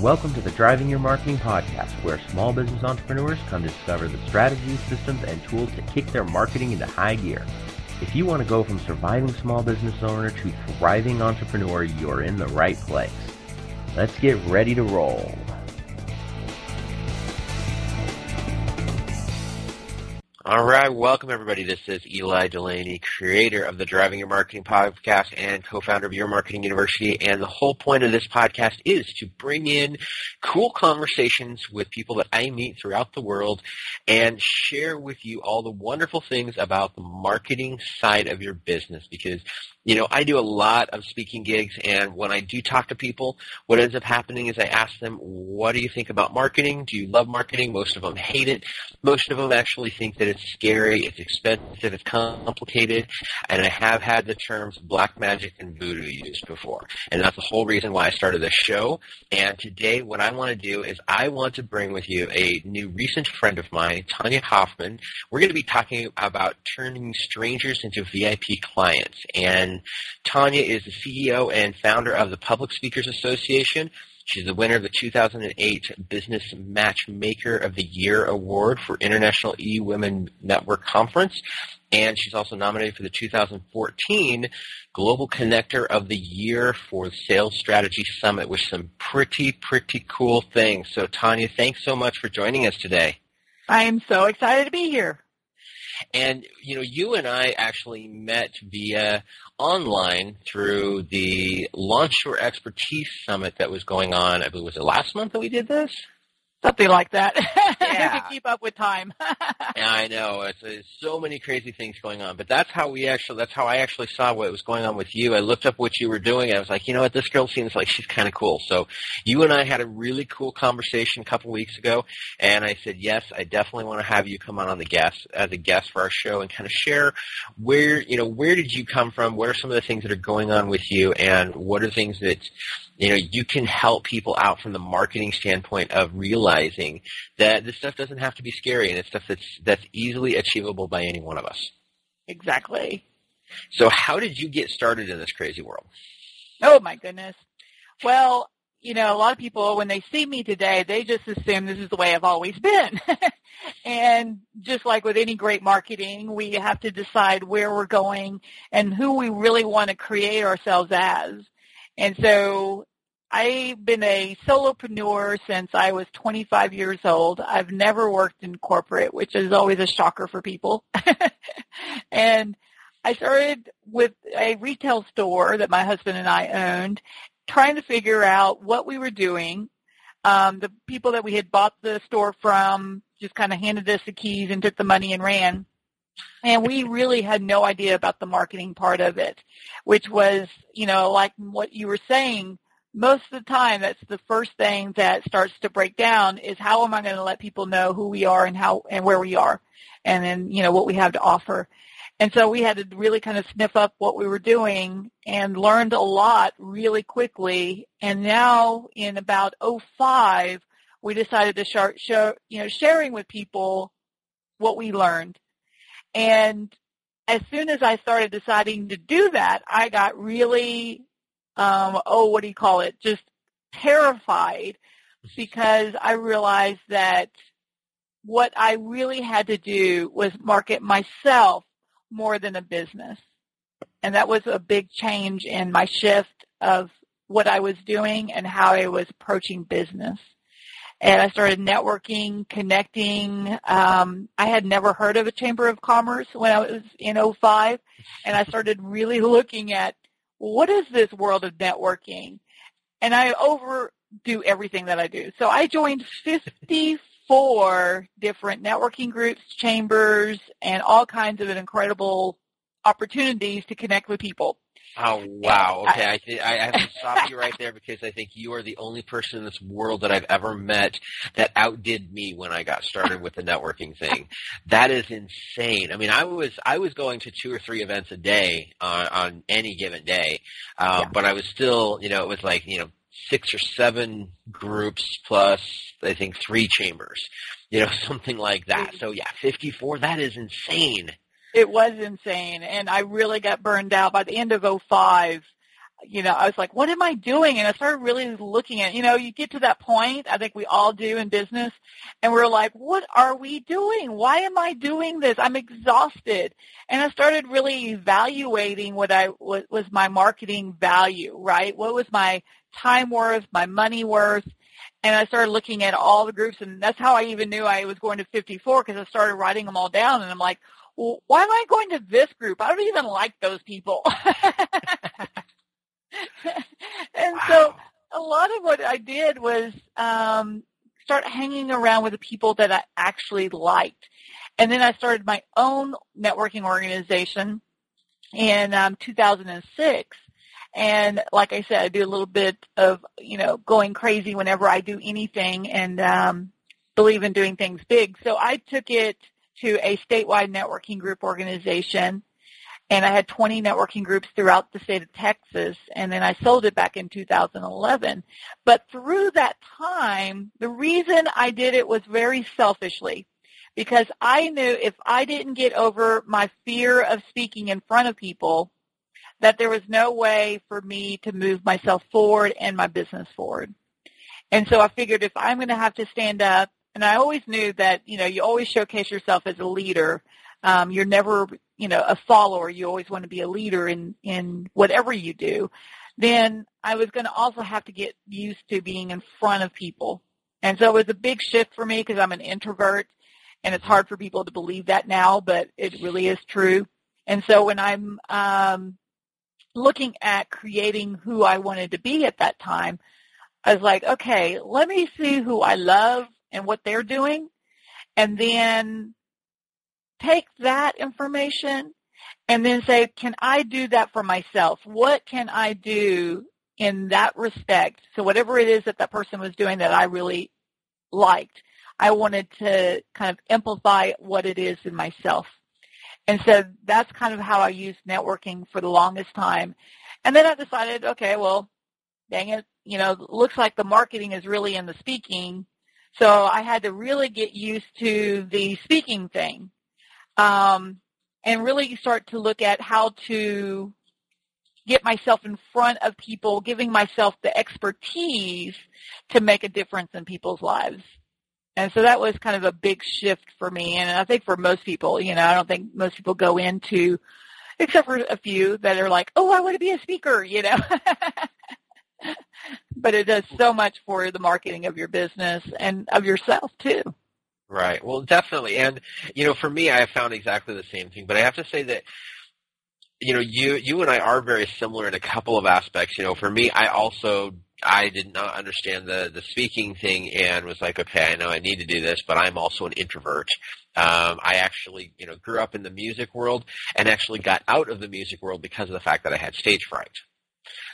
Welcome to the Driving Your Marketing podcast, where small business entrepreneurs come to discover the strategies, systems, and tools to kick their marketing into high gear. If you want to go from surviving small business owner to thriving entrepreneur, you're in the right place. Let's get ready to roll. All right, welcome everybody. This is Eli Delaney, creator of the Driving Your Marketing podcast and co-founder of Your Marketing University. And the whole point of this podcast is to bring in cool conversations with people that I meet throughout the world and share with you all the wonderful things about the marketing side of your business because you know, I do a lot of speaking gigs, and when I do talk to people, what ends up happening is I ask them, what do you think about marketing? Do you love marketing? Most of them hate it. Most of them actually think that it's scary, it's expensive, it's complicated, and I have had the terms black magic and voodoo used before. And that's the whole reason why I started this show. And today, what I want to do is I want to bring with you a new recent friend of mine, Tonya Hofmann. We're going to be talking about turning strangers into VIP clients. And and Tonya is the CEO and founder of the Public Speakers Association. She's the winner of the 2008 Business Matchmaker of the Year Award for International E-Women Network Conference. And she's also nominated for the 2014 Global Connector of the Year for the Sales Strategy Summit with some pretty, pretty cool things. So Tonya, thanks so much for joining us today. I am so excited to be here. And, you know, you and I actually met via online through the Launch Your Expertise Summit that was going on, I believe, was it last month that we did this? Something like that. Yeah. to keep up with time. yeah, I know. It's, it's so many crazy things going on. But that's how we actually, that's how I actually saw what was going on with you. I looked up what you were doing and I was like, you know what, this girl seems like she's kind of cool. So you and I had a really cool conversation a couple weeks ago and I said, yes, I definitely want to have you come on on the guest, as a guest for our show and kind of share where, you know, where did you come from? What are some of the things that are going on with you and what are things that, you know, you can help people out from the marketing standpoint of realizing that this stuff doesn't have to be scary and it's stuff that's that's easily achievable by any one of us. Exactly. So how did you get started in this crazy world? Oh my goodness. Well, you know, a lot of people when they see me today, they just assume this is the way I've always been. and just like with any great marketing, we have to decide where we're going and who we really want to create ourselves as. And so I've been a solopreneur since I was 25 years old. I've never worked in corporate, which is always a shocker for people. and I started with a retail store that my husband and I owned, trying to figure out what we were doing. Um, the people that we had bought the store from just kind of handed us the keys and took the money and ran. And we really had no idea about the marketing part of it, which was, you know, like what you were saying, most of the time that's the first thing that starts to break down is how am I going to let people know who we are and how and where we are and then you know what we have to offer. And so we had to really kind of sniff up what we were doing and learned a lot really quickly. And now in about 05, we decided to start show, you know, sharing with people what we learned. And as soon as I started deciding to do that, I got really um, oh, what do you call it? Just terrified because I realized that what I really had to do was market myself more than a business. And that was a big change in my shift of what I was doing and how I was approaching business. And I started networking, connecting. Um, I had never heard of a Chamber of Commerce when I was in 05. And I started really looking at what is this world of networking? And I overdo everything that I do. So I joined 54 different networking groups, chambers, and all kinds of incredible opportunities to connect with people. Oh wow! Okay, I, th- I have to stop you right there because I think you are the only person in this world that I've ever met that outdid me when I got started with the networking thing. That is insane. I mean, I was I was going to two or three events a day on, on any given day, uh, yeah. but I was still, you know, it was like you know six or seven groups plus I think three chambers, you know, something like that. So yeah, fifty four. That is insane. It was insane, and I really got burned out. By the end of 05, you know, I was like, what am I doing? And I started really looking at, you know, you get to that point, I think we all do in business, and we're like, what are we doing? Why am I doing this? I'm exhausted. And I started really evaluating what I what was my marketing value, right? What was my time worth, my money worth? And I started looking at all the groups, and that's how I even knew I was going to 54 because I started writing them all down, and I'm like, why am I going to this group? I don't even like those people. and wow. so a lot of what I did was um, start hanging around with the people that I actually liked. And then I started my own networking organization in um, 2006. And like I said, I do a little bit of, you know, going crazy whenever I do anything and um, believe in doing things big. So I took it to a statewide networking group organization and I had 20 networking groups throughout the state of Texas, and then I sold it back in 2011. But through that time, the reason I did it was very selfishly, because I knew if I didn't get over my fear of speaking in front of people, that there was no way for me to move myself forward and my business forward. And so I figured if I'm going to have to stand up, and I always knew that, you know, you always showcase yourself as a leader. Um, you're never you know, a follower, you always want to be a leader in, in whatever you do, then I was going to also have to get used to being in front of people. And so it was a big shift for me because I'm an introvert and it's hard for people to believe that now, but it really is true. And so when I'm um, looking at creating who I wanted to be at that time, I was like, okay, let me see who I love and what they're doing, and then take that information and then say, can I do that for myself? What can I do in that respect? So whatever it is that that person was doing that I really liked, I wanted to kind of amplify what it is in myself. And so that's kind of how I used networking for the longest time. And then I decided, okay, well, dang it, you know, looks like the marketing is really in the speaking. So I had to really get used to the speaking thing um, and really start to look at how to get myself in front of people, giving myself the expertise to make a difference in people's lives. And so that was kind of a big shift for me. And I think for most people, you know, I don't think most people go into, except for a few that are like, oh, I want to be a speaker, you know. but it does so much for the marketing of your business and of yourself too. Right. Well, definitely. And, you know, for me, I have found exactly the same thing. But I have to say that, you know, you, you and I are very similar in a couple of aspects. You know, for me, I also, I did not understand the, the speaking thing and was like, okay, I know I need to do this, but I'm also an introvert. Um, I actually, you know, grew up in the music world and actually got out of the music world because of the fact that I had stage fright.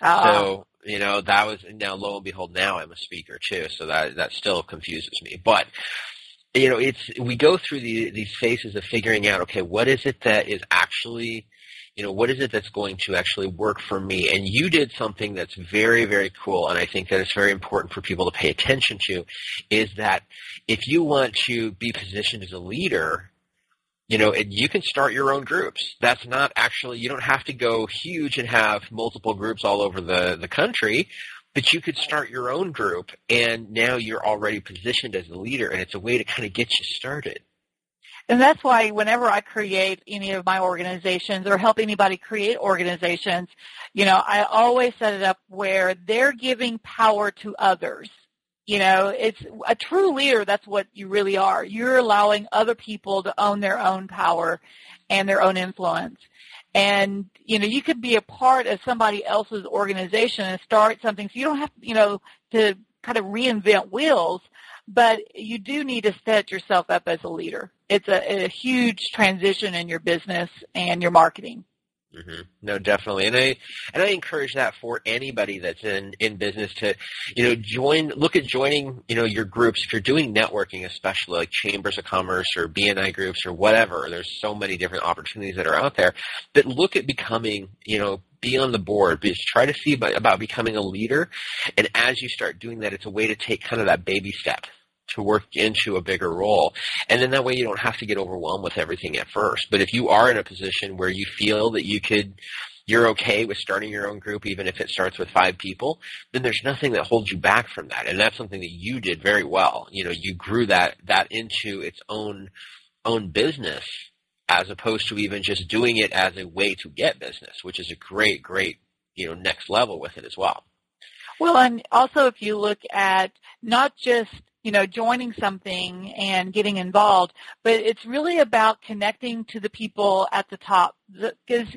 Uh-oh. So, you know, that was now lo and behold, now I'm a speaker too. So that that still confuses me. But you know, it's we go through the, these phases of figuring out, okay, what is it that is actually, you know, what is it that's going to actually work for me? And you did something that's very, very cool, and I think that it's very important for people to pay attention to, is that if you want to be positioned as a leader, you know, and you can start your own groups. That's not actually, you don't have to go huge and have multiple groups all over the, the country but you could start your own group and now you're already positioned as a leader and it's a way to kind of get you started. And that's why whenever I create any of my organizations or help anybody create organizations, you know, I always set it up where they're giving power to others. You know, it's a true leader. That's what you really are. You're allowing other people to own their own power and their own influence. And, you know, you could be a part of somebody else's organization and start something. So you don't have, you know, to kind of reinvent wheels, but you do need to set yourself up as a leader. It's a, a huge transition in your business and your marketing. Mm-hmm. No, definitely, and I and I encourage that for anybody that's in in business to, you know, join. Look at joining, you know, your groups if you're doing networking, especially like chambers of commerce or BNI groups or whatever. There's so many different opportunities that are out there. But look at becoming, you know, be on the board. Just try to see about, about becoming a leader, and as you start doing that, it's a way to take kind of that baby step to work into a bigger role. And then that way you don't have to get overwhelmed with everything at first. But if you are in a position where you feel that you could you're okay with starting your own group even if it starts with five people, then there's nothing that holds you back from that. And that's something that you did very well. You know, you grew that that into its own own business as opposed to even just doing it as a way to get business, which is a great, great, you know, next level with it as well. Well, and also if you look at not just you know, joining something and getting involved, but it's really about connecting to the people at the top because,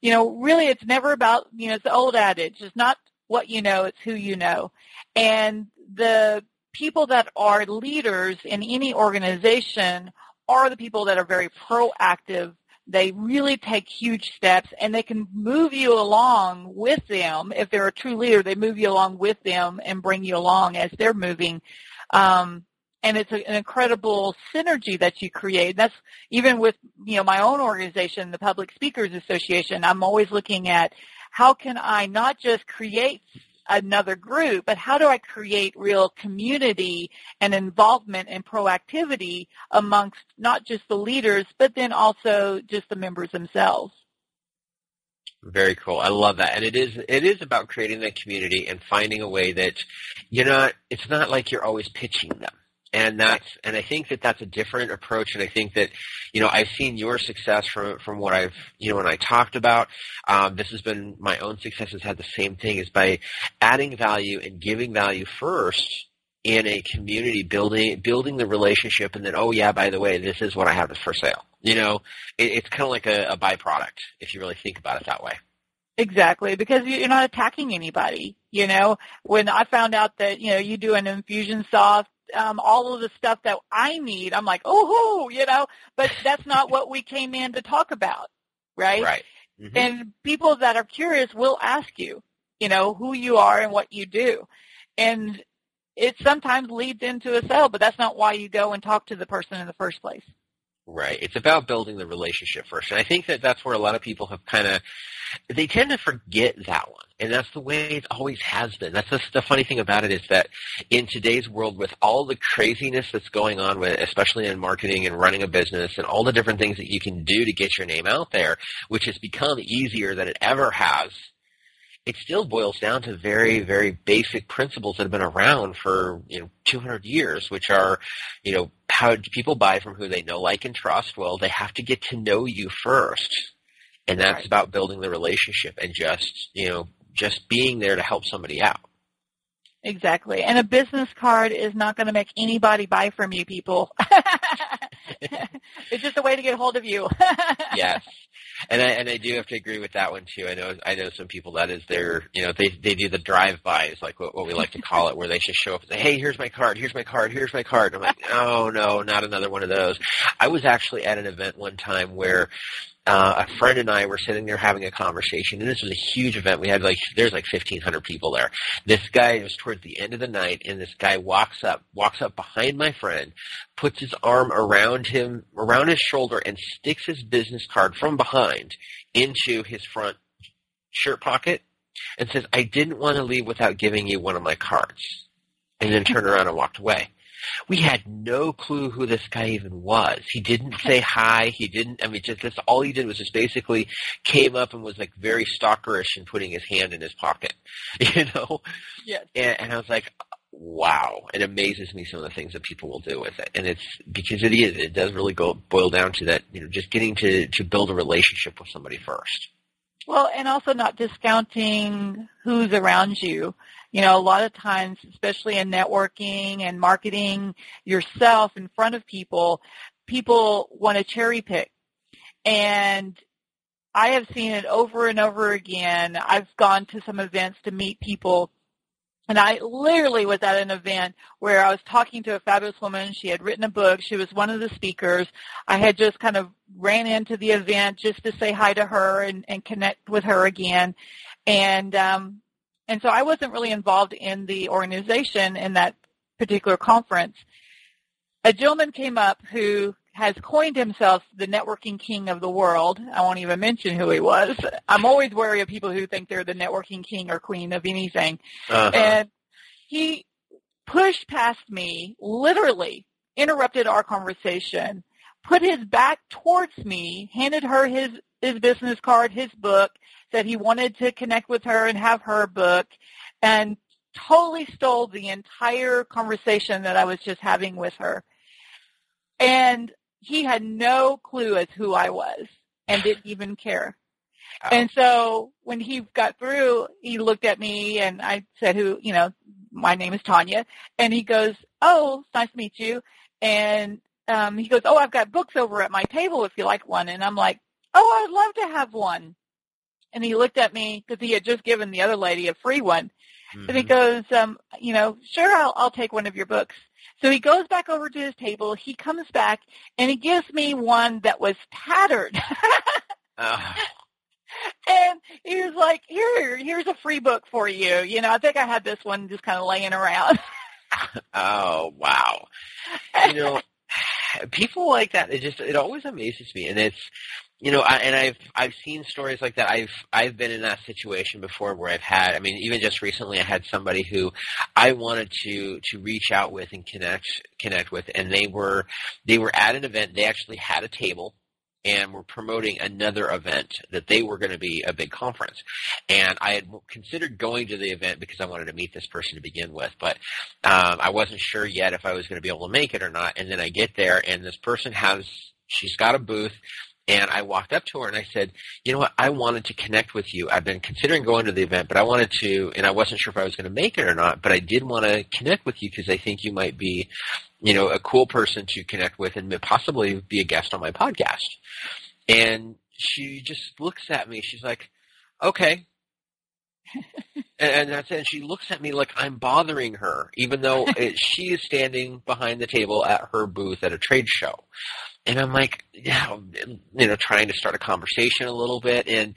you know, really it's never about, you know, it's the old adage, it's not what you know, it's who you know. And the people that are leaders in any organization are the people that are very proactive. They really take huge steps and they can move you along with them. If they're a true leader, they move you along with them and bring you along as they're moving. Um, and it's an incredible synergy that you create. That's even with you know my own organization, the Public Speakers Association. I'm always looking at how can I not just create another group, but how do I create real community and involvement and proactivity amongst not just the leaders, but then also just the members themselves. Very cool. I love that. And it is it is about creating that community and finding a way that you're not it's not like you're always pitching them. And that's and I think that that's a different approach and I think that you know I've seen your success from from what I've you know when I talked about um, this has been my own success has had the same thing is by adding value and giving value first in a community building building the relationship and then oh yeah by the way this is what I have for sale you know, it, it's kind of like a, a byproduct if you really think about it that way. Exactly, because you're not attacking anybody. You know, when I found out that you know you do an Infusionsoft, um, all of the stuff that I need, I'm like, oh, you know, but that's not what we came in to talk about, right? Right. Mm-hmm. And people that are curious will ask you, you know, who you are and what you do, and it sometimes leads into a sale, but that's not why you go and talk to the person in the first place. Right. It's about building the relationship first. And I think that that's where a lot of people have kind of, they tend to forget that one. And that's the way it always has been. That's the, the funny thing about it is that in today's world with all the craziness that's going on with, especially in marketing and running a business and all the different things that you can do to get your name out there, which has become easier than it ever has it still boils down to very, very basic principles that have been around for, you know, 200 years, which are, you know, how do people buy from who they know, like, and trust? Well, they have to get to know you first. And that's right. about building the relationship and just, you know, just being there to help somebody out. Exactly. And a business card is not going to make anybody buy from you, people. it's just a way to get a hold of you. yes. And I, and I do have to agree with that one too. I know I know some people that is their you know they they do the drive bys like what, what we like to call it where they just show up and say hey here's my card here's my card here's my card. And I'm like oh no not another one of those. I was actually at an event one time where uh, a friend and I were sitting there having a conversation, and this was a huge event. We had like there's like 1,500 people there. This guy it was towards the end of the night, and this guy walks up, walks up behind my friend, puts his arm around him, around his shoulder, and sticks his business card from behind into his front shirt pocket, and says, "I didn't want to leave without giving you one of my cards," and then turned around and walked away. We had no clue who this guy even was. He didn't say hi. He didn't. I mean, just that's all he did was just basically came up and was like very stalkerish and putting his hand in his pocket, you know. Yes. And, and I was like, wow! It amazes me some of the things that people will do with it, and it's because it is. It does really go boil down to that. You know, just getting to to build a relationship with somebody first. Well, and also not discounting who's around you. You know, a lot of times, especially in networking and marketing yourself in front of people, people want to cherry pick. And I have seen it over and over again. I've gone to some events to meet people and I literally was at an event where I was talking to a fabulous woman. She had written a book. She was one of the speakers. I had just kind of ran into the event just to say hi to her and, and connect with her again. And um, and so I wasn't really involved in the organization in that particular conference. A gentleman came up who has coined himself the networking king of the world. I won't even mention who he was. I'm always wary of people who think they're the networking king or queen of anything. Uh-huh. And he pushed past me, literally interrupted our conversation, put his back towards me, handed her his, his business card, his book, said he wanted to connect with her and have her book and totally stole the entire conversation that I was just having with her. And he had no clue as who I was and didn't even care. Oh. And so when he got through, he looked at me and I said, who, you know, my name is Tonya. And he goes, oh, it's nice to meet you. And um, he goes, oh, I've got books over at my table if you like one. And I'm like, oh, I'd love to have one. And he looked at me because he had just given the other lady a free one. Mm-hmm. And he goes, um, you know, sure, I'll, I'll take one of your books. So he goes back over to his table. He comes back and he gives me one that was tattered. oh. And he was like, here, here's a free book for you. You know, I think I had this one just kind of laying around. oh, wow. You know, people like that, it just, it always amazes me. And it's, you know, I, and I've I've seen stories like that. I've I've been in that situation before where I've had. I mean, even just recently, I had somebody who I wanted to to reach out with and connect connect with, and they were they were at an event. They actually had a table and were promoting another event that they were going to be a big conference. And I had considered going to the event because I wanted to meet this person to begin with, but um, I wasn't sure yet if I was going to be able to make it or not. And then I get there, and this person has she's got a booth and I walked up to her and I said, you know what, I wanted to connect with you. I've been considering going to the event, but I wanted to, and I wasn't sure if I was going to make it or not, but I did want to connect with you because I think you might be, you know, a cool person to connect with and possibly be a guest on my podcast. And she just looks at me. She's like, okay. and that's it. And she looks at me like I'm bothering her, even though it, she is standing behind the table at her booth at a trade show and I'm like, yeah, you know, trying to start a conversation a little bit, and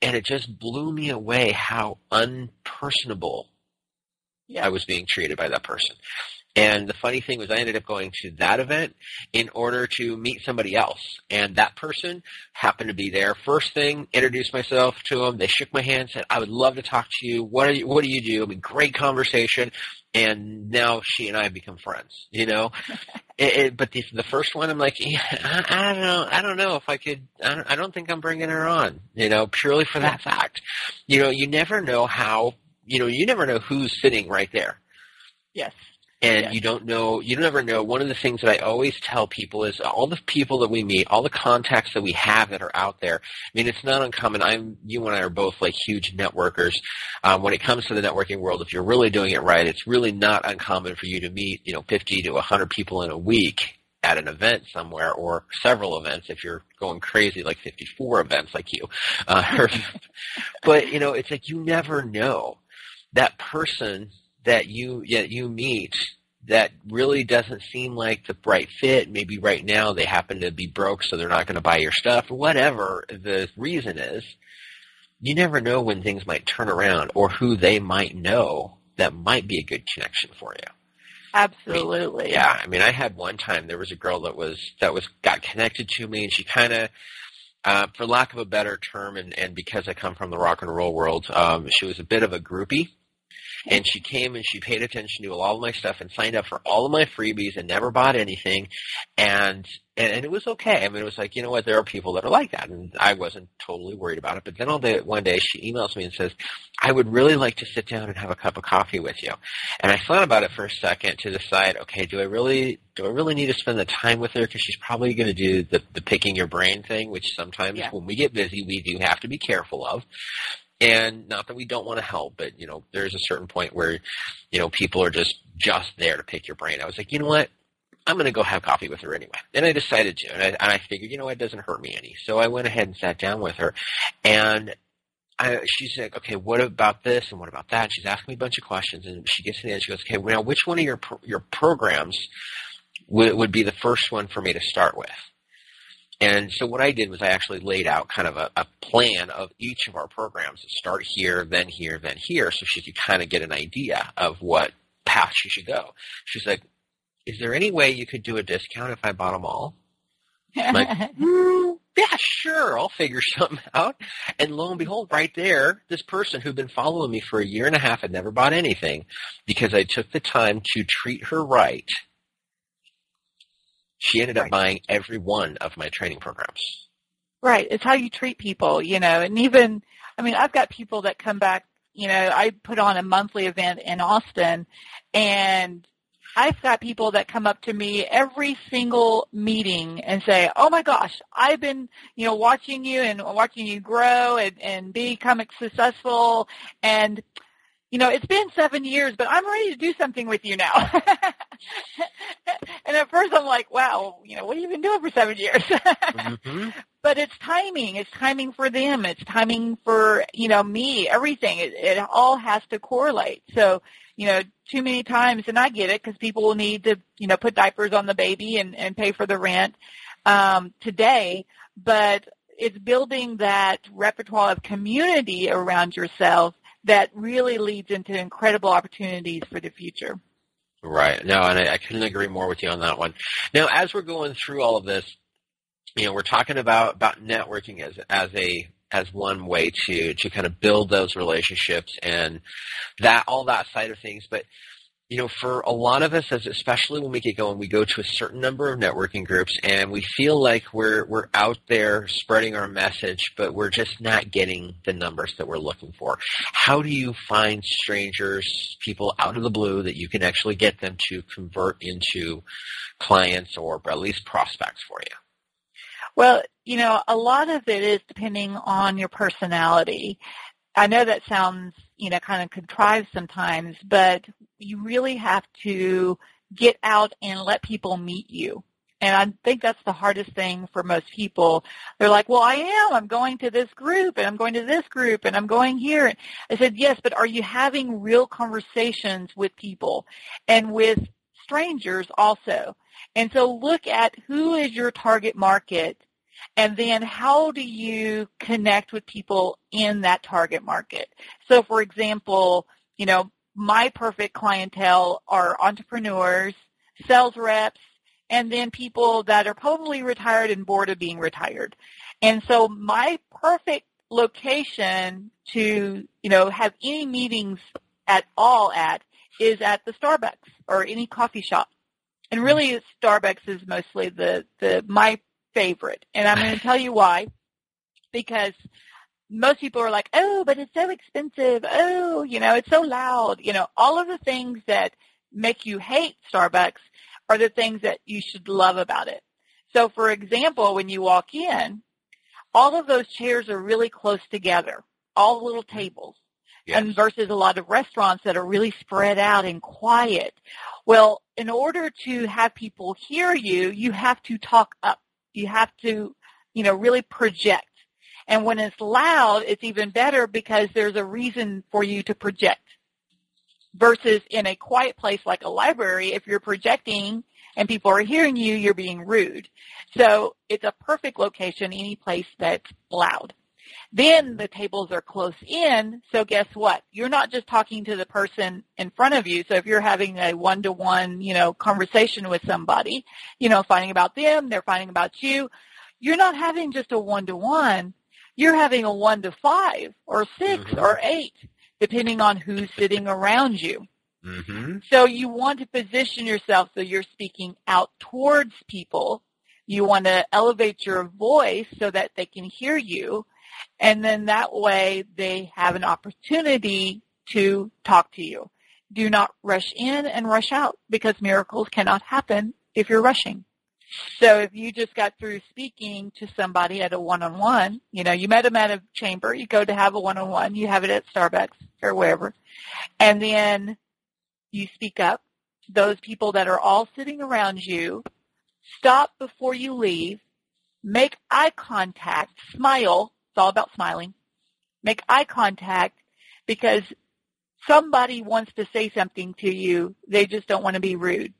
and it just blew me away how unpersonable yeah. I was being treated by that person. And the funny thing was, I ended up going to that event in order to meet somebody else. And that person happened to be there. First thing, introduced myself to them. They shook my hand, said, "I would love to talk to you. What do you, what do you do?" I mean, great conversation. And now she and I have become friends. You know, it, it, but the, the first one, I'm like, yeah, I, I don't know, I don't know if I could. I don't, I don't think I'm bringing her on. You know, purely for that fact. You know, you never know how. You know, you never know who's sitting right there. Yes and yes. you don't know you never know. One of the things that i always tell people is all the people that we meet all the contacts that we have that are out there i mean it's not uncommon. I'm you and i are both like huge networkers. Um, when it comes to the networking world if you're really doing it right it's really not uncommon for you to meet you know 50 to 100 people in a week at an event somewhere or several events if you're going crazy like 54 events like you. Uh, but you know it's like you never know. That person that you that you meet that really doesn't seem like the right fit. Maybe right now they happen to be broke, so they're not going to buy your stuff, or whatever the reason is. You never know when things might turn around or who they might know that might be a good connection for you. Absolutely. I mean, yeah, I mean, I had one time there was a girl that was that was got connected to me, and she kind of, uh, for lack of a better term, and and because I come from the rock and roll world, um, she was a bit of a groupie and she came and she paid attention to all of my stuff and signed up for all of my freebies and never bought anything and and, and it was okay. I mean, it was like, you know what, there are people that are like that, and I wasn't totally worried about it. But then all day, one day, she emails me and says, I would really like to sit down and have a cup of coffee with you. And I thought about it for a second to decide, okay, do I really, do I really need to spend the time with her? Because she's probably going to do the, the picking your brain thing, which sometimes yeah. when we get busy, we do have to be careful of. And not that we don't want to help, but you know, there's a certain point where, you know, people are just just there to pick your brain. I was like, you know what? I'm going to go have coffee with her anyway. And I decided to, and I, and I figured, you know, what, it doesn't hurt me any. So I went ahead and sat down with her, and I, she's like, okay, what about this and what about that? And she's asking me a bunch of questions, and she gets to the end. She goes, okay, well, now which one of your pro- your programs would, would be the first one for me to start with? And so what I did was I actually laid out kind of a, a plan of each of our programs. To start here, then here, then here, so she could kind of get an idea of what path she should go. She's like, is there any way you could do a discount if I bought them all? I'm like, mm, yeah, sure, I'll figure something out. And lo and behold, right there, this person who'd been following me for a year and a half had never bought anything because I took the time to treat her right – she ended up buying every one of my training programs. Right. It's how you treat people, you know, and even, I mean, I've got people that come back, you know, I put on a monthly event in Austin and I've got people that come up to me every single meeting and say, "Oh my gosh, I've been, you know, watching you and watching you grow and, and become successful, and you know, it's been seven years, but I'm ready to do something with you now." and at first, I'm like, "Wow, you know, what have you been doing for seven years?" mm-hmm. But it's timing. It's timing for them. It's timing for you know me. Everything. It, it all has to correlate. So you know, too many times, and I get it because people will need to, you know, put diapers on the baby and, and pay for the rent um, today, but it's building that repertoire of community around yourself that really leads into incredible opportunities for the future. Right. No, and I, I couldn't agree more with you on that one. Now, as we're going through all of this, you know, we're talking about, about networking as, as a as one way to to kind of build those relationships and that all that side of things. But you know, for a lot of us, as especially when we get going, we go to a certain number of networking groups, and we feel like we're we're out there spreading our message, but we're just not getting the numbers that we're looking for. How do you find strangers, people out of the blue, that you can actually get them to convert into clients or at least prospects for you? Well, you know, a lot of it is depending on your personality. I know that sounds, you know, kind of contrived sometimes, but you really have to get out and let people meet you. And I think that's the hardest thing for most people. They're like, well, I am. I'm going to this group and I'm going to this group and I'm going here. I said, yes, but are you having real conversations with people and with strangers also? And so look at who is your target market and then how do you connect with people in that target market? So for example, you know, my perfect clientele are entrepreneurs, sales reps, and then people that are probably retired and bored of being retired. And so my perfect location to, you know, have any meetings at all at is at the Starbucks or any coffee shop. And really Starbucks is mostly the, the my favorite. And I'm going to tell you why. Because most people are like, oh, but it's so expensive. Oh, you know, it's so loud. You know, all of the things that make you hate Starbucks are the things that you should love about it. So for example, when you walk in, all of those chairs are really close together, all the little tables. Yes. And versus a lot of restaurants that are really spread out and quiet. Well, in order to have people hear you, you have to talk up. You have to, you know, really project. And when it's loud, it's even better because there's a reason for you to project. Versus in a quiet place like a library, if you're projecting and people are hearing you, you're being rude. So it's a perfect location, any place that's loud. Then the tables are close in, so guess what? You're not just talking to the person in front of you. So if you're having a one-to-one, you know, conversation with somebody, you know, finding about them, they're finding about you, you're not having just a one-to-one. You're having a one to five or 6 mm-hmm. or eight, depending on who's sitting around you. Mm-hmm. So you want to position yourself so you're speaking out towards people. You want to elevate your voice so that they can hear you. And then that way they have an opportunity to talk to you. Do not rush in and rush out because miracles cannot happen if you're rushing. So if you just got through speaking to somebody at a one-on-one, you know, you met them at a chamber, you go to have a one-on-one, you have it at Starbucks or wherever, and then you speak up. Those people that are all sitting around you, stop before you leave, make eye contact, smile, it's all about smiling. Make eye contact because somebody wants to say something to you. They just don't want to be rude.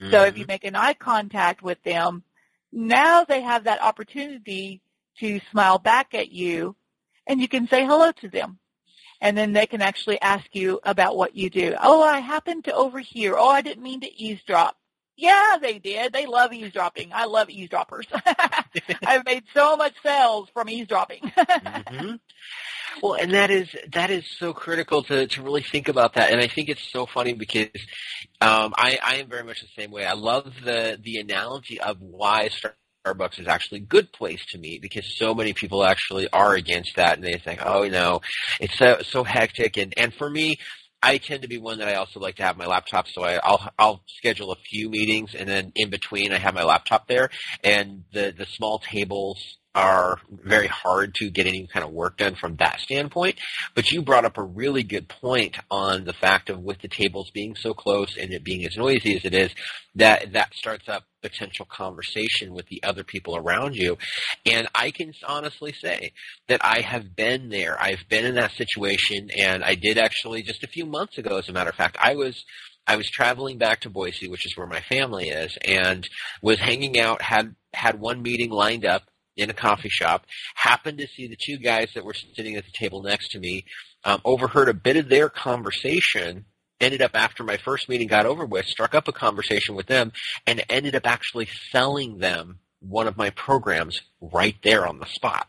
Mm-hmm. So if you mm-hmm. make an eye contact with them, now they have that opportunity to smile back at you and you can say hello to them. And then they can actually ask you about what you do. Oh, I happened to overhear. Oh, I didn't mean to eavesdrop. Yeah, they did. They love eavesdropping. I love eavesdroppers. I've made so much sales from eavesdropping. mm-hmm. Well, and that is that is so critical to to really think about that. And I think it's so funny because um, I I am very much the same way. I love the the analogy of why Starbucks is actually a good place to meet because so many people actually are against that and they think, oh no, it's so so hectic. And and for me, I tend to be one that I also like to have my laptop, so I, I'll I'll schedule a few meetings, and then in between I have my laptop there, and the the small tables are very hard to get any kind of work done from that standpoint. But you brought up a really good point on the fact of with the tables being so close and it being as noisy as it is, that that starts up potential conversation with the other people around you. And I can honestly say that I have been there. I've been in that situation and I did actually just a few months ago, as a matter of fact, I was I was traveling back to Boise, which is where my family is, and was hanging out, had had one meeting lined up in a coffee shop, happened to see the two guys that were sitting at the table next to me, um, overheard a bit of their conversation, ended up after my first meeting got over with, struck up a conversation with them, and ended up actually selling them one of my programs right there on the spot.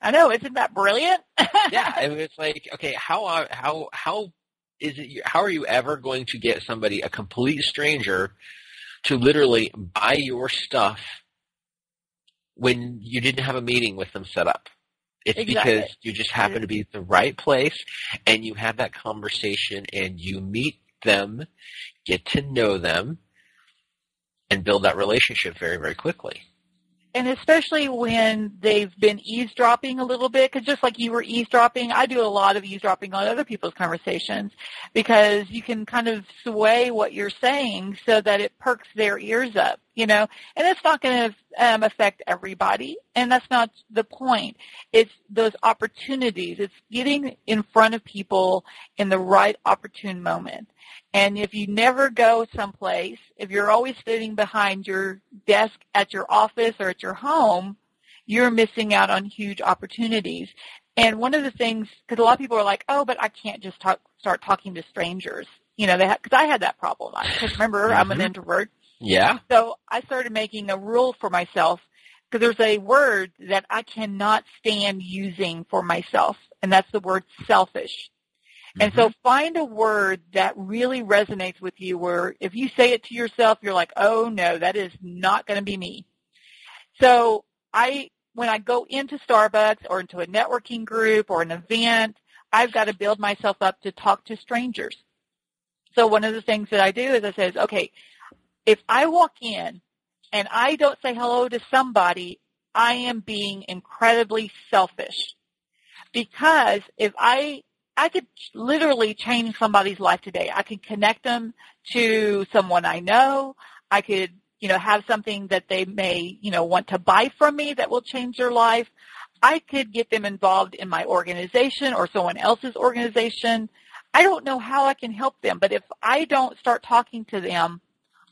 I know, isn't that brilliant? yeah, I mean, it's like, okay, how how how is it? How are you ever going to get somebody, a complete stranger, to literally buy your stuff when you didn't have a meeting with them set up. It's exactly. because you just happen to be at the right place and you have that conversation and you meet them, get to know them, and build that relationship very, very quickly and especially when they've been eavesdropping a little bit, because just like you were eavesdropping, I do a lot of eavesdropping on other people's conversations because you can kind of sway what you're saying so that it perks their ears up, you know, and it's not going to um, affect everybody, and that's not the point. It's those opportunities. It's getting in front of people in the right opportune moment. And if you never go someplace, if you're always sitting behind your desk at your office or at your home, you're missing out on huge opportunities. And one of the things, because a lot of people are like, oh, but I can't just talk, start talking to strangers. You know, they because I had that problem. Because remember, mm-hmm. I'm an mm-hmm. introvert. Yeah. So I started making a rule for myself because there's a word that I cannot stand using for myself, and that's the word selfish. And mm-hmm. so find a word that really resonates with you where if you say it to yourself, you're like, oh no, that is not going to be me. So I, when I go into Starbucks or into a networking group or an event, I've got to build myself up to talk to strangers. So one of the things that I do is I says, okay, if I walk in and I don't say hello to somebody, I am being incredibly selfish. Because if I I could literally change somebody's life today. I could connect them to someone I know. I could, you know, have something that they may, you know, want to buy from me that will change their life. I could get them involved in my organization or someone else's organization. I don't know how I can help them, but if I don't start talking to them,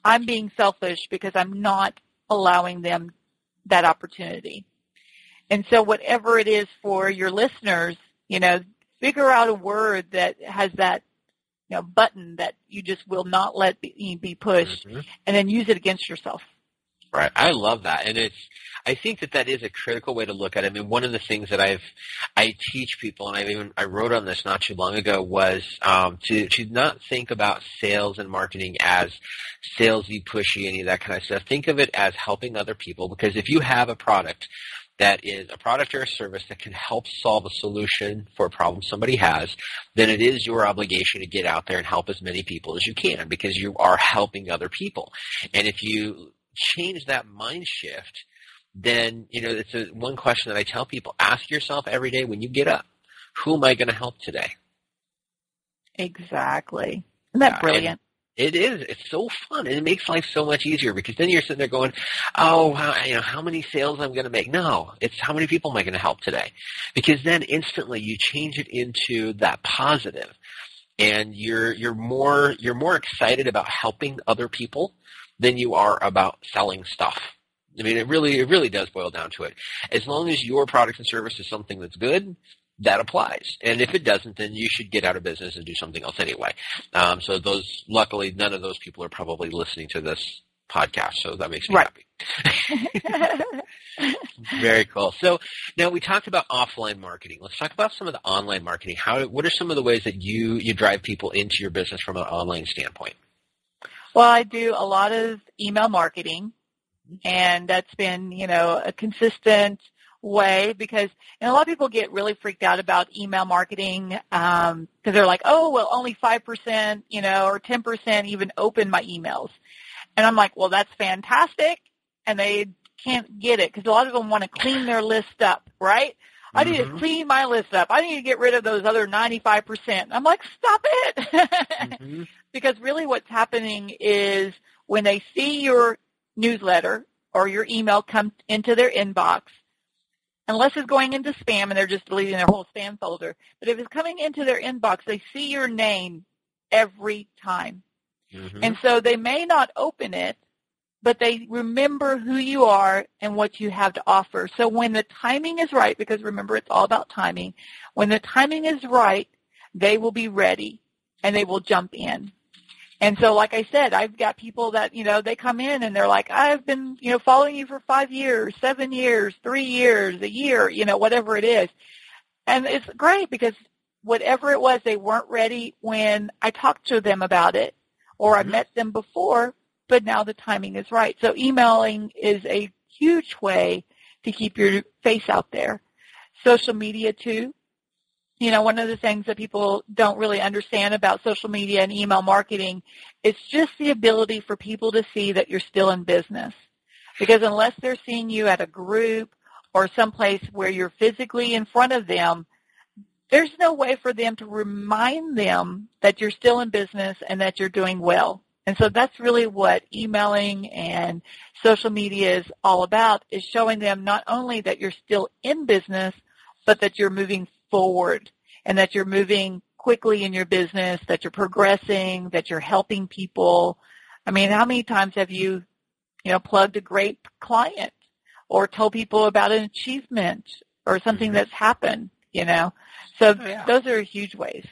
I'm being selfish because I'm not allowing them that opportunity. And so whatever it is for your listeners, you know, figure out a word that has that you know button that you just will not let be, be pushed, mm-hmm. and then use it against yourself. Right. I love that. And it's, I think that that is a critical way to look at it. I mean, one of the things that I've, I teach people, and I even, I wrote on this not too long ago, was um, to, to not think about sales and marketing as salesy, pushy, any of that kind of stuff. Think of it as helping other people because if you have a product that is a product or a service that can help solve a solution for a problem somebody has, then it is your obligation to get out there and help as many people as you can because you are helping other people. And if you change that mind shift, then, you know, it's a, one question that I tell people, ask yourself every day when you get up, who am I going to help today? Exactly. Isn't that brilliant? It is. It's so fun, and it makes life so much easier because then you're sitting there going, "Oh, how, you know, how many sales I'm going to make?" No, it's how many people am I going to help today? Because then instantly you change it into that positive, and you're you're more you're more excited about helping other people than you are about selling stuff. I mean, it really it really does boil down to it. As long as your product and service is something that's good, that applies. And if it doesn't, then you should get out of business and do something else anyway. Um, so those, luckily, none of those people are probably listening to this podcast, so that makes me right. happy. Very cool. So now we talked about offline marketing. Let's talk about some of the online marketing. How, what are some of the ways that you you drive people into your business from an online standpoint? Well, I do a lot of email marketing. And that's been, you know, a consistent way because and a lot of people get really freaked out about email marketing because um, they're like, oh, well, only 5%, you know, or 10% even open my emails. And I'm like, well, that's fantastic. And they can't get it because a lot of them want to clean their list up, right? I need mm-hmm. to clean my list up. I need to get rid of those other 95%. I'm like, stop it. mm-hmm. Because really what's happening is when they see your newsletter or your email come into their inbox, unless it's going into spam and they're just deleting their whole spam folder, but if it's coming into their inbox, they see your name every time. Mm-hmm. And so they may not open it, but they remember who you are and what you have to offer. So when the timing is right, because remember it's all about timing, when the timing is right, they will be ready and they will jump in. And so like I said, I've got people that, you know, they come in and they're like, I've been, you know, following you for five years, seven years, three years, a year, you know, whatever it is. And it's great because whatever it was, they weren't ready when I talked to them about it or I mm-hmm. met them before, but now the timing is right. So emailing is a huge way to keep your face out there. Social media too. You know, one of the things that people don't really understand about social media and email marketing is just the ability for people to see that you're still in business. Because unless they're seeing you at a group or someplace where you're physically in front of them, there's no way for them to remind them that you're still in business and that you're doing well. And so that's really what emailing and social media is all about, is showing them not only that you're still in business, but that you're moving forward and that you're moving quickly in your business, that you're progressing, that you're helping people. I mean, how many times have you, you know, plugged a great client or told people about an achievement or something mm-hmm. that's happened, you know? So oh, yeah. those are huge ways.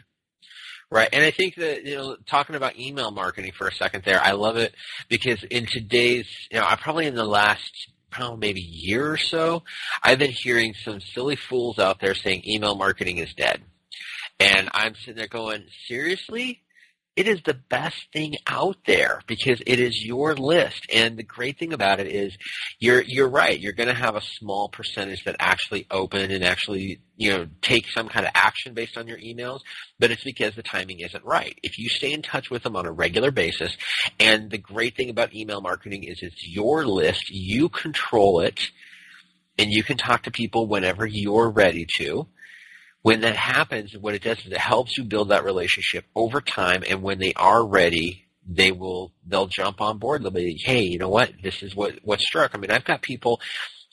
Right. And I think that, you know, talking about email marketing for a second there, I love it because in today's, you know, I probably in the last probably maybe year or so, I've been hearing some silly fools out there saying email marketing is dead. And I'm sitting there going, seriously? It is the best thing out there because it is your list. And the great thing about it is you're you're right. You're going to have a small percentage that actually open and actually you know take some kind of action based on your emails, but it's because the timing isn't right. If you stay in touch with them on a regular basis, and the great thing about email marketing is it's your list. You control it. And you can talk to people whenever you're ready to when that happens, what it does is it helps you build that relationship over time. And when they are ready, they will they'll jump on board. They'll be, hey, you know what? This is what what struck. I mean, I've got people.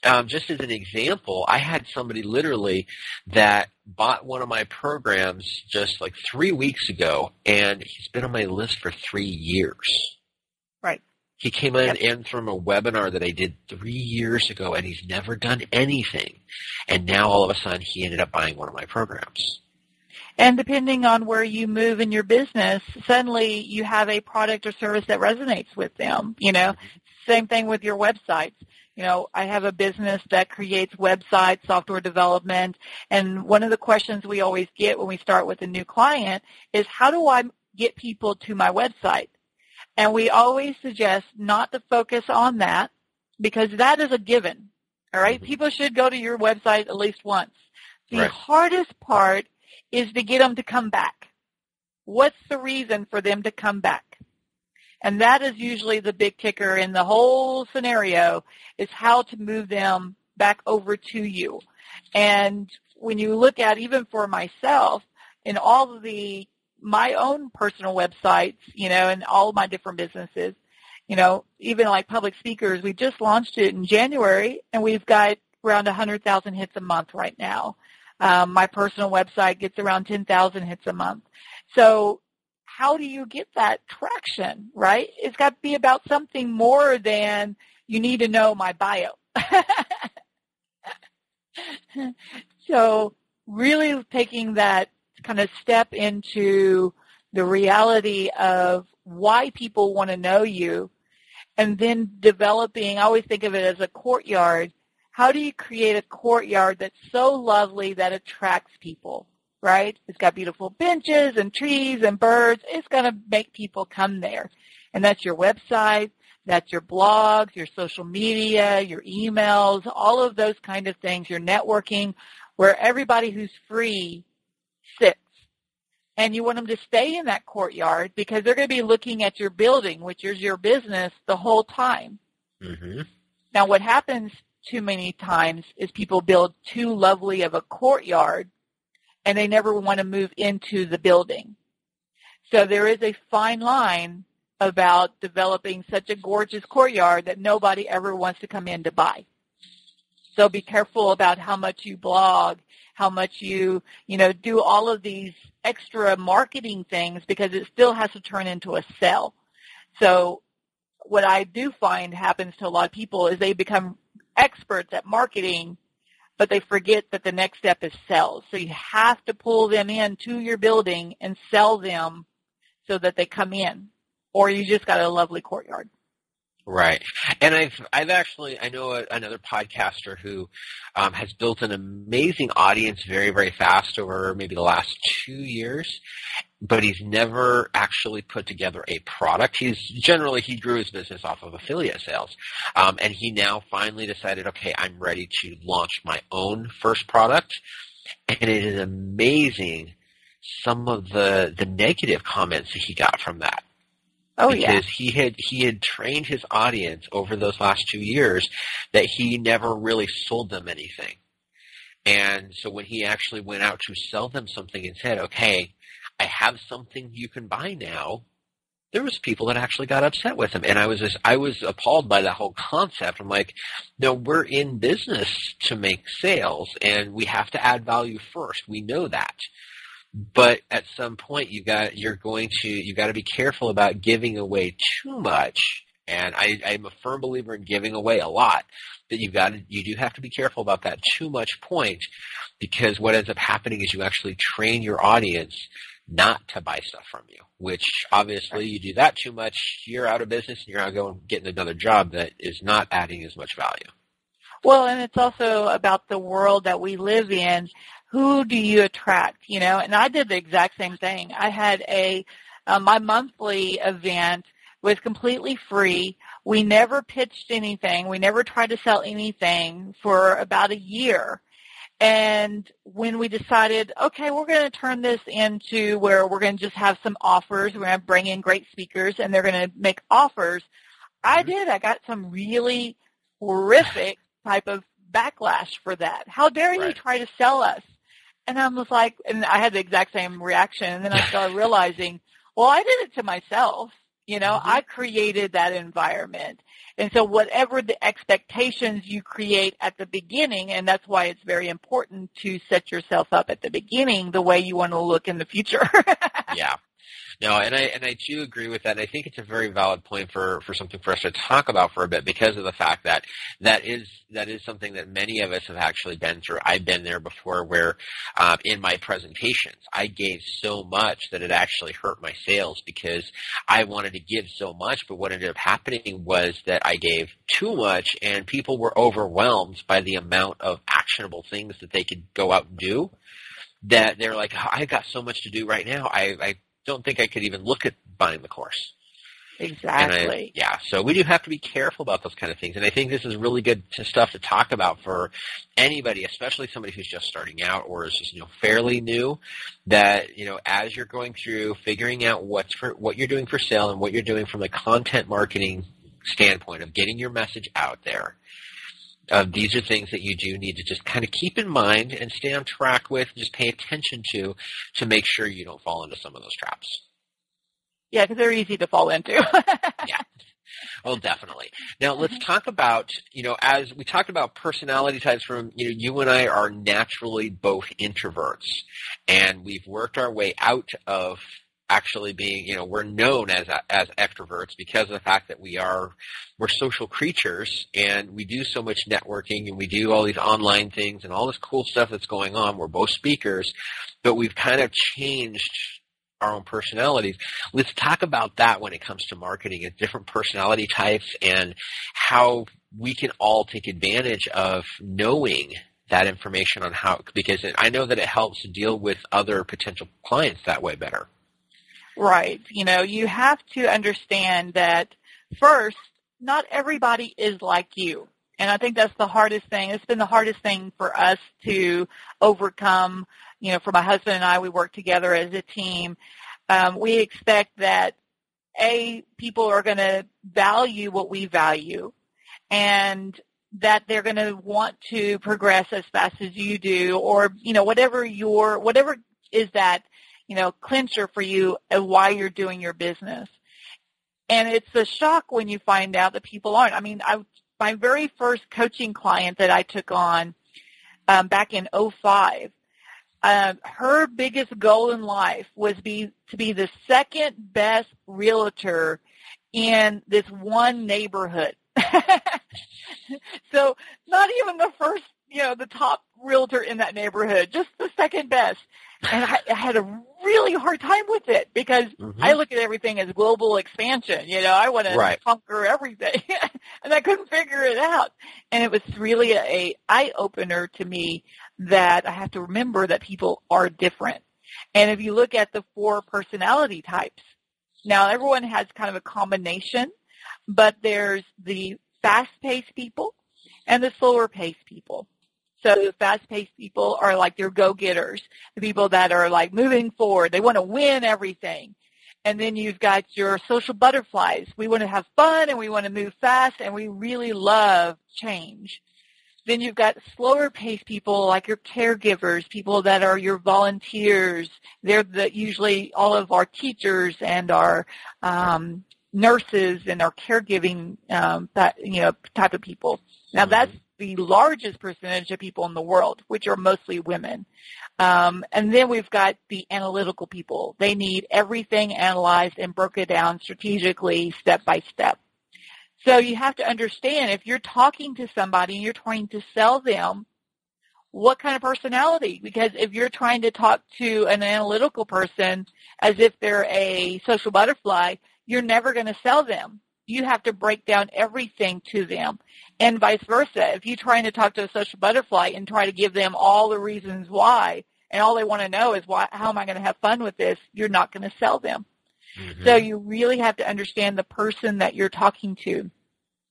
Um, just as an example, I had somebody literally that bought one of my programs just like three weeks ago, and he's been on my list for three years. He came in, yep. in from a webinar that I did three years ago, and he's never done anything. And now all of a sudden, he ended up buying one of my programs. And depending on where you move in your business, suddenly you have a product or service that resonates with them. You know, mm-hmm. same thing with your websites. You know, I have a business that creates websites, software development, and one of the questions we always get when we start with a new client is how do I get people to my website? And we always suggest not to focus on that because that is a given. All right? mm-hmm. People should go to your website at least once. The right. hardest part is to get them to come back. What's the reason for them to come back? And that is usually the big kicker in the whole scenario is how to move them back over to you. And when you look at even for myself in all of the my own personal websites, you know, and all my different businesses. You know, even like public speakers, we just launched it in January, and we've got around 100,000 hits a month right now. Um, my personal website gets around 10,000 hits a month. So how do you get that traction, right? It's got to be about something more than you need to know my bio. so really taking that kind of step into the reality of why people want to know you and then developing, I always think of it as a courtyard. How do you create a courtyard that's so lovely that attracts people, right? It's got beautiful benches and trees and birds. It's going to make people come there. And that's your website, That's your blogs, your social media, your emails, all of those kind of things, your networking, where everybody who's free sits. And you want them to stay in that courtyard because they're going to be looking at your building, which is your business, the whole time. Mm-hmm. Now, what happens too many times is people build too lovely of a courtyard and they never want to move into the building. So there is a fine line about developing such a gorgeous courtyard that nobody ever wants to come in to buy. So be careful about how much you blog, how much you, you know, do all of these extra marketing things because it still has to turn into a sell. So what I do find happens to a lot of people is they become experts at marketing, but they forget that the next step is sales. So you have to pull them in to your building and sell them so that they come in. Or you just got a lovely courtyard. Right, and I've I've actually I know a, another podcaster who um, has built an amazing audience very very fast over maybe the last two years, but he's never actually put together a product. He's generally he grew his business off of affiliate sales, um, and he now finally decided, okay, I'm ready to launch my own first product, and it is amazing some of the the negative comments that he got from that. Oh because yeah. he had he had trained his audience over those last two years that he never really sold them anything. And so when he actually went out to sell them something and said, "Okay, I have something you can buy now," there was people that actually got upset with him, and I was just, I was appalled by that whole concept. I'm like, no, we're in business to make sales, and we have to add value first. We know that but at some point you got you're going to you got to be careful about giving away too much and I, I'm a firm believer in giving away a lot. That you've got to, you do have to be careful about that too much point, because what ends up happening is you actually train your audience not to buy stuff from you. Which obviously you do that too much, you're out of business and you're out going getting another job that is not adding as much value. Well, and it's also about the world that we live in. Who do you attract? You know, and I did the exact same thing. I had a uh, my monthly event was completely free. We never pitched anything. We never tried to sell anything for about a year. And when we decided, okay, we're going to turn this into where we're going to just have some offers, we're going to bring in great speakers and they're going to make offers. I Mm-hmm. did. I got some really horrific type of backlash for that. How dare you Right. try to sell us? And I was like, and I had the exact same reaction. And then I started realizing, well, I did it to myself. You know, Mhm. I created that environment. And so whatever the expectations you create at the beginning, and that's why it's very important to set yourself up at the beginning the way you want to look in the future. yeah. No, and I and I do agree with that. I think it's a very valid point for for something for us to talk about for a bit because of the fact that that is that is something that many of us have actually been through. I've been there before, where um, in my presentations I gave so much that it actually hurt my sales because I wanted to give so much, but what ended up happening was that I gave too much, and people were overwhelmed by the amount of actionable things that they could go out and do. That they're like, "Oh, I've got so much to do right now. I, I don't think I could even look at buying the course. And I- exactly. yeah, so we do have to be careful about those kind of things. And I think this is really good to, stuff to talk about for anybody, especially somebody who's just starting out or is just, you know, fairly new, that, you know, as you're going through figuring out what's for, what you're doing for sale and what you're doing from a content marketing standpoint of getting your message out there. Uh, these are things that you do need to just kind of keep in mind and stay on track with, just pay attention to, to make sure you don't fall into some of those traps. Yeah, because they're easy to fall into. Yeah. Oh, definitely. Now let's talk about, you know, as we talked about personality types from, you know, you and I are naturally both introverts and we've worked our way out of actually being, you know, we're known as, as extroverts because of the fact that we are, we're social creatures and we do so much networking and we do all these online things and all this cool stuff that's going on. We're both speakers, but we've kind of changed our own personalities. Let's talk about that when it comes to marketing and different personality types and how we can all take advantage of knowing that information on how, because I know that it helps deal with other potential clients that way better. Right. You know, you have to understand that first, not everybody is like you. And I think that's the hardest thing. It's been the hardest thing for us to overcome. You know, for my husband and I, we work together as a team. Um, we expect that a people are going to value what we value, and that they're going to want to progress as fast as you do, or you know, whatever your whatever is that you know clincher for you and why you're doing your business. And it's a shock when you find out that people aren't. I mean, I my very first coaching client that I took on um, back in 05, uh, her biggest goal in life was be to be the second best realtor in this one neighborhood. so not even the first, you know, the top realtor in that neighborhood, just the second best and I, I had a really hard time with it because mm-hmm. I look at everything as global expansion. You know, I want to conquer everything, and I couldn't figure it out. And it was really a, a eye opener to me that I have to remember that people are different. And if you look at the four personality types, now everyone has kind of a combination, but there's the fast-paced people and the slower-paced people. So fast-paced people are like your go-getters, the people that are like moving forward. They want to win everything. And then you've got your social butterflies. We want to have fun and we want to move fast and we really love change. Then you've got slower paced people like your caregivers, people that are your volunteers. They're the, usually all of our teachers and our um, nurses and our caregiving um, that, you know type of people. Now mm-hmm. that's the largest percentage of people in the world, which are mostly women. Um, and then we've got the analytical people. They need everything analyzed and broken down strategically, step by step. So you have to understand if you're talking to somebody and you're trying to sell them, what kind of personality? Because if you're trying to talk to an analytical person as if they're a social butterfly, you're never going to sell them you have to break down everything to them and vice versa. If you're trying to talk to a social butterfly and try to give them all the reasons why and all they want to know is why, how am I going to have fun with this, you're not going to sell them. Mm-hmm. So you really have to understand the person that you're talking to.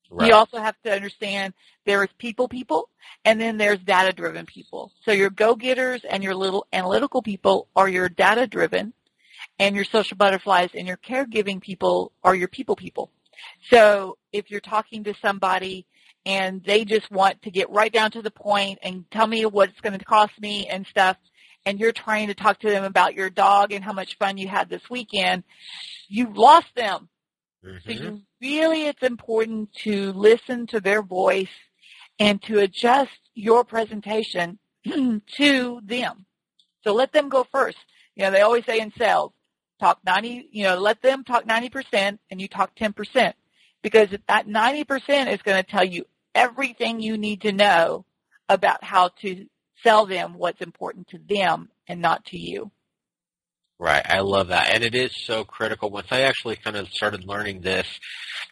Right. You also have to understand there's people people and then there's data driven people. So your go-getters and your little analytical people are your data driven and your social butterflies and your caregiving people are your people people. So if you're talking to somebody and they just want to get right down to the point and tell me what it's going to cost me and stuff, and you're trying to talk to them about your dog and how much fun you had this weekend, you've lost them. Mm-hmm. So you really, it's important to listen to their voice and to adjust your presentation to them. So let them go first. You know, they always say in sales, talk 90, you know, let them talk 90% and you talk 10% because that 90% is going to tell you everything you need to know about how to sell them what's important to them and not to you. Right. I love that. And it is so critical. Once I actually kind of started learning this,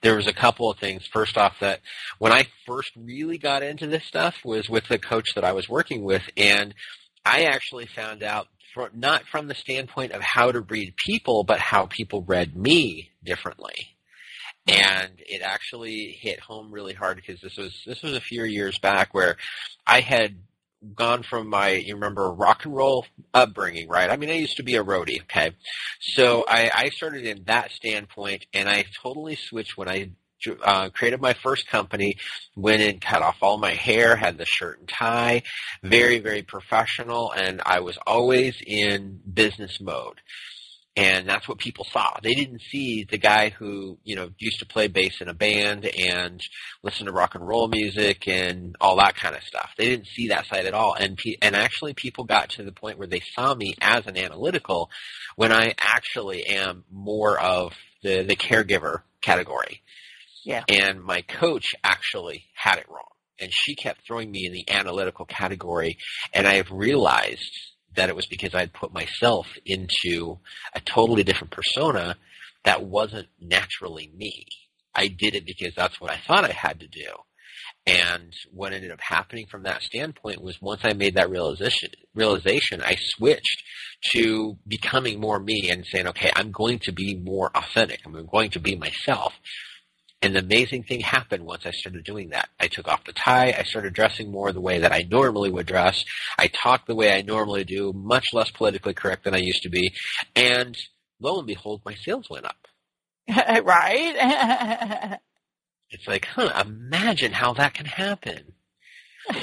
there was a couple of things. First off, that when I first really got into this stuff was with the coach that I was working with and I actually found out for, not from the standpoint of how to read people, but how people read me differently. And it actually hit home really hard because this was this was a few years back where I had gone from my you remember rock and roll upbringing, right? I mean, I used to be a roadie, okay. So I, I started in that standpoint, and I totally switched when I uh, created my first company, went and cut off all my hair, had the shirt and tie, very, very professional, and I was always in business mode. And that's what people saw. They didn't see the guy who, you know, used to play bass in a band and listen to rock and roll music and all that kind of stuff. They didn't see that side at all. And, and actually people got to the point where they saw me as an analytical when I actually am more of the, the caregiver category. Yeah. And my coach actually had it wrong. And she kept throwing me in the analytical category. And I have realized that it was because I'd put myself into a totally different persona that wasn't naturally me. I did it because that's what I thought I had to do. And what ended up happening from that standpoint was once I made that realization, realization, I switched to becoming more me and saying, okay, I'm going to be more authentic. I'm going to be myself. And the amazing thing happened once I started doing that. I took off the tie. I started dressing more the way that I normally would dress. I talked the way I normally do, much less politically correct than I used to be. And lo and behold, my sales went up. right? it's like, huh, imagine how that can happen.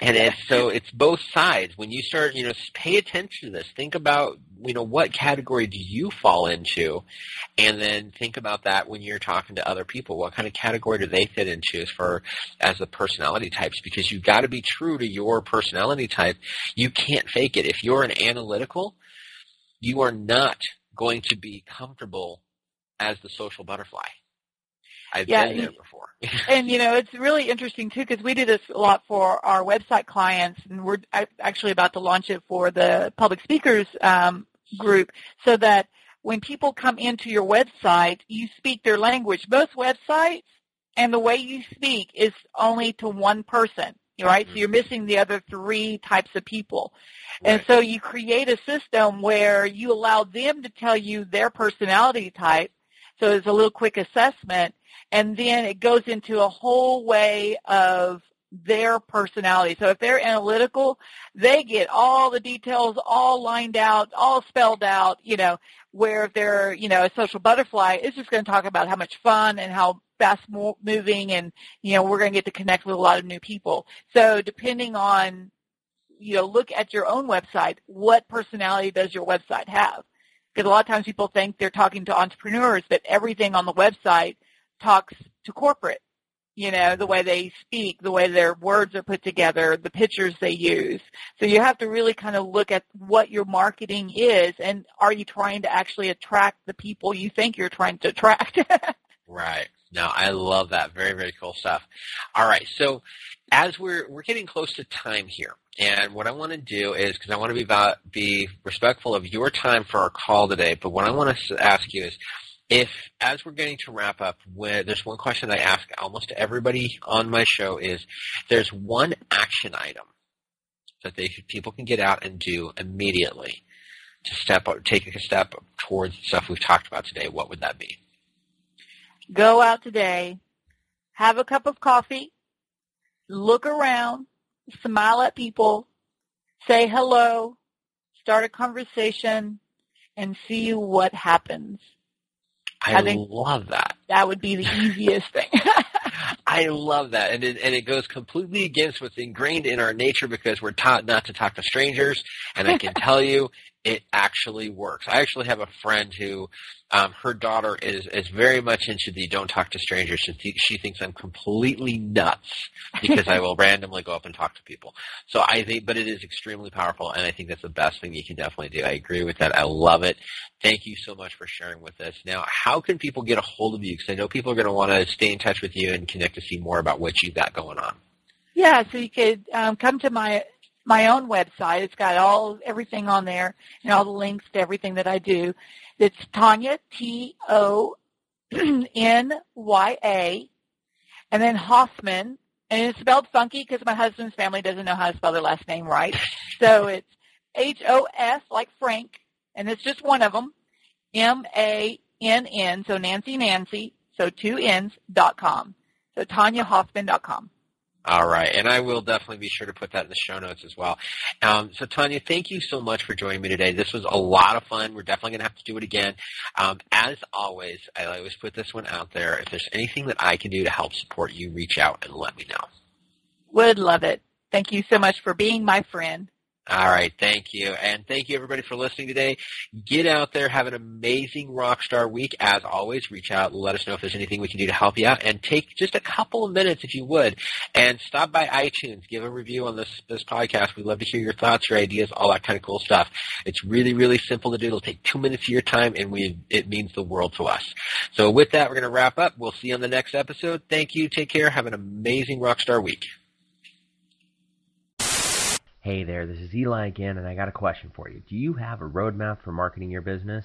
and it's so it's both sides. When you start, you know, pay attention to this. Think about, you know, what category do you fall into, and then think about that when you're talking to other people. What kind of category do they fit into as far as the personality types? Because you've got to be true to your personality type. You can't fake it. If you're an analytical, you are not going to be comfortable as the social butterfly. I've yeah, been there before. and you know, it's really interesting too because we do this a lot for our website clients, and we're actually about to launch it for the public speakers um, group, so that when people come into your website, you speak their language. Most websites and the way you speak is only to one person, right? Mm-hmm. So you're missing the other three types of people. Right. And so you create a system where you allow them to tell you their personality type. So it's a little quick assessment and then it goes into a whole way of their personality. So if they're analytical, they get all the details all lined out, all spelled out, you know, where if they're, you know, a social butterfly, it's just going to talk about how much fun and how fast moving and, you know, we're going to get to connect with a lot of new people. So depending on, you know, look at your own website, what personality does your website have? Because a lot of times people think they're talking to entrepreneurs, but everything on the website – talks to corporate. You know, the way they speak, the way their words are put together, the pictures they use. So you have to really kind of look at what your marketing is and are you trying to actually attract the people you think you're trying to attract? right. No, I love that. Very, very cool stuff. All right. So as we're, we're getting close to time here, and what I want to do is, because I want to be, about, be respectful of your time for our call today, but what I want to ask you is, if as we're getting to wrap up, there's one question I ask almost everybody on my show is there's one action item that they people can get out and do immediately to step take a step towards the stuff we've talked about today. What would that be? Go out today, have a cup of coffee, look around, smile at people, say hello, start a conversation, and see what happens. I, I love that. That would be the easiest thing. I love that, and it, and it goes completely against what's ingrained in our nature because we're taught not to talk to strangers. And I can tell you, it actually works. I actually have a friend who um, her daughter is is very much into the don't talk to strangers. She, th- she thinks I'm completely nuts because I will randomly go up and talk to people. So I think, but it is extremely powerful, and I think that's the best thing you can definitely do. I agree with that. I love it. Thank you so much for sharing with us. Now, how can people get a hold of you? Because I know people are going to want to stay in touch with you and connect to see more about what you've got going on. Yeah, so you could um, come to my my own website. It's got all everything on there and all the links to everything that I do. It's Tonya T O N Y A, and then Hofmann, and it's spelled funky because my husband's family doesn't know how to spell their last name right. So it's H O S like Frank, and it's just one of them. M A N N, so Nancy Nancy, so two N's dot com. So TonyaHofmann dot com. All right, and I will definitely be sure to put that in the show notes as well. Um, so, Tonya, thank you so much for joining me today. This was a lot of fun. We're definitely going to have to do it again. Um, as always, I always put this one out there. If there's anything that I can do to help support you, reach out and let me know. Would love it. Thank you so much for being my friend. All right, thank you. And thank you everybody for listening today. Get out there, have an amazing rock star week. As always, reach out, let us know if there's anything we can do to help you out and take just a couple of minutes if you would and stop by iTunes, give a review on this this podcast. We'd love to hear your thoughts, your ideas, all that kind of cool stuff. It's really, really simple to do. It'll take two minutes of your time and we it means the world to us. So with that, we're gonna wrap up. We'll see you on the next episode. Thank you, take care, have an amazing rock star week. Hey there, this is Eli again, and I got a question for you. Do you have a roadmap for marketing your business?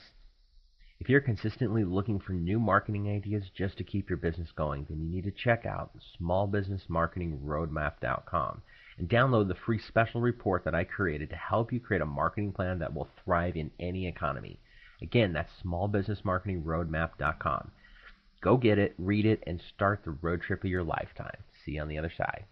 If you're consistently looking for new marketing ideas just to keep your business going, then you need to check out smallbusinessmarketingroadmap.com and download the free special report that I created to help you create a marketing plan that will thrive in any economy. Again, that's smallbusinessmarketingroadmap.com. Go get it, read it, and start the road trip of your lifetime. See you on the other side.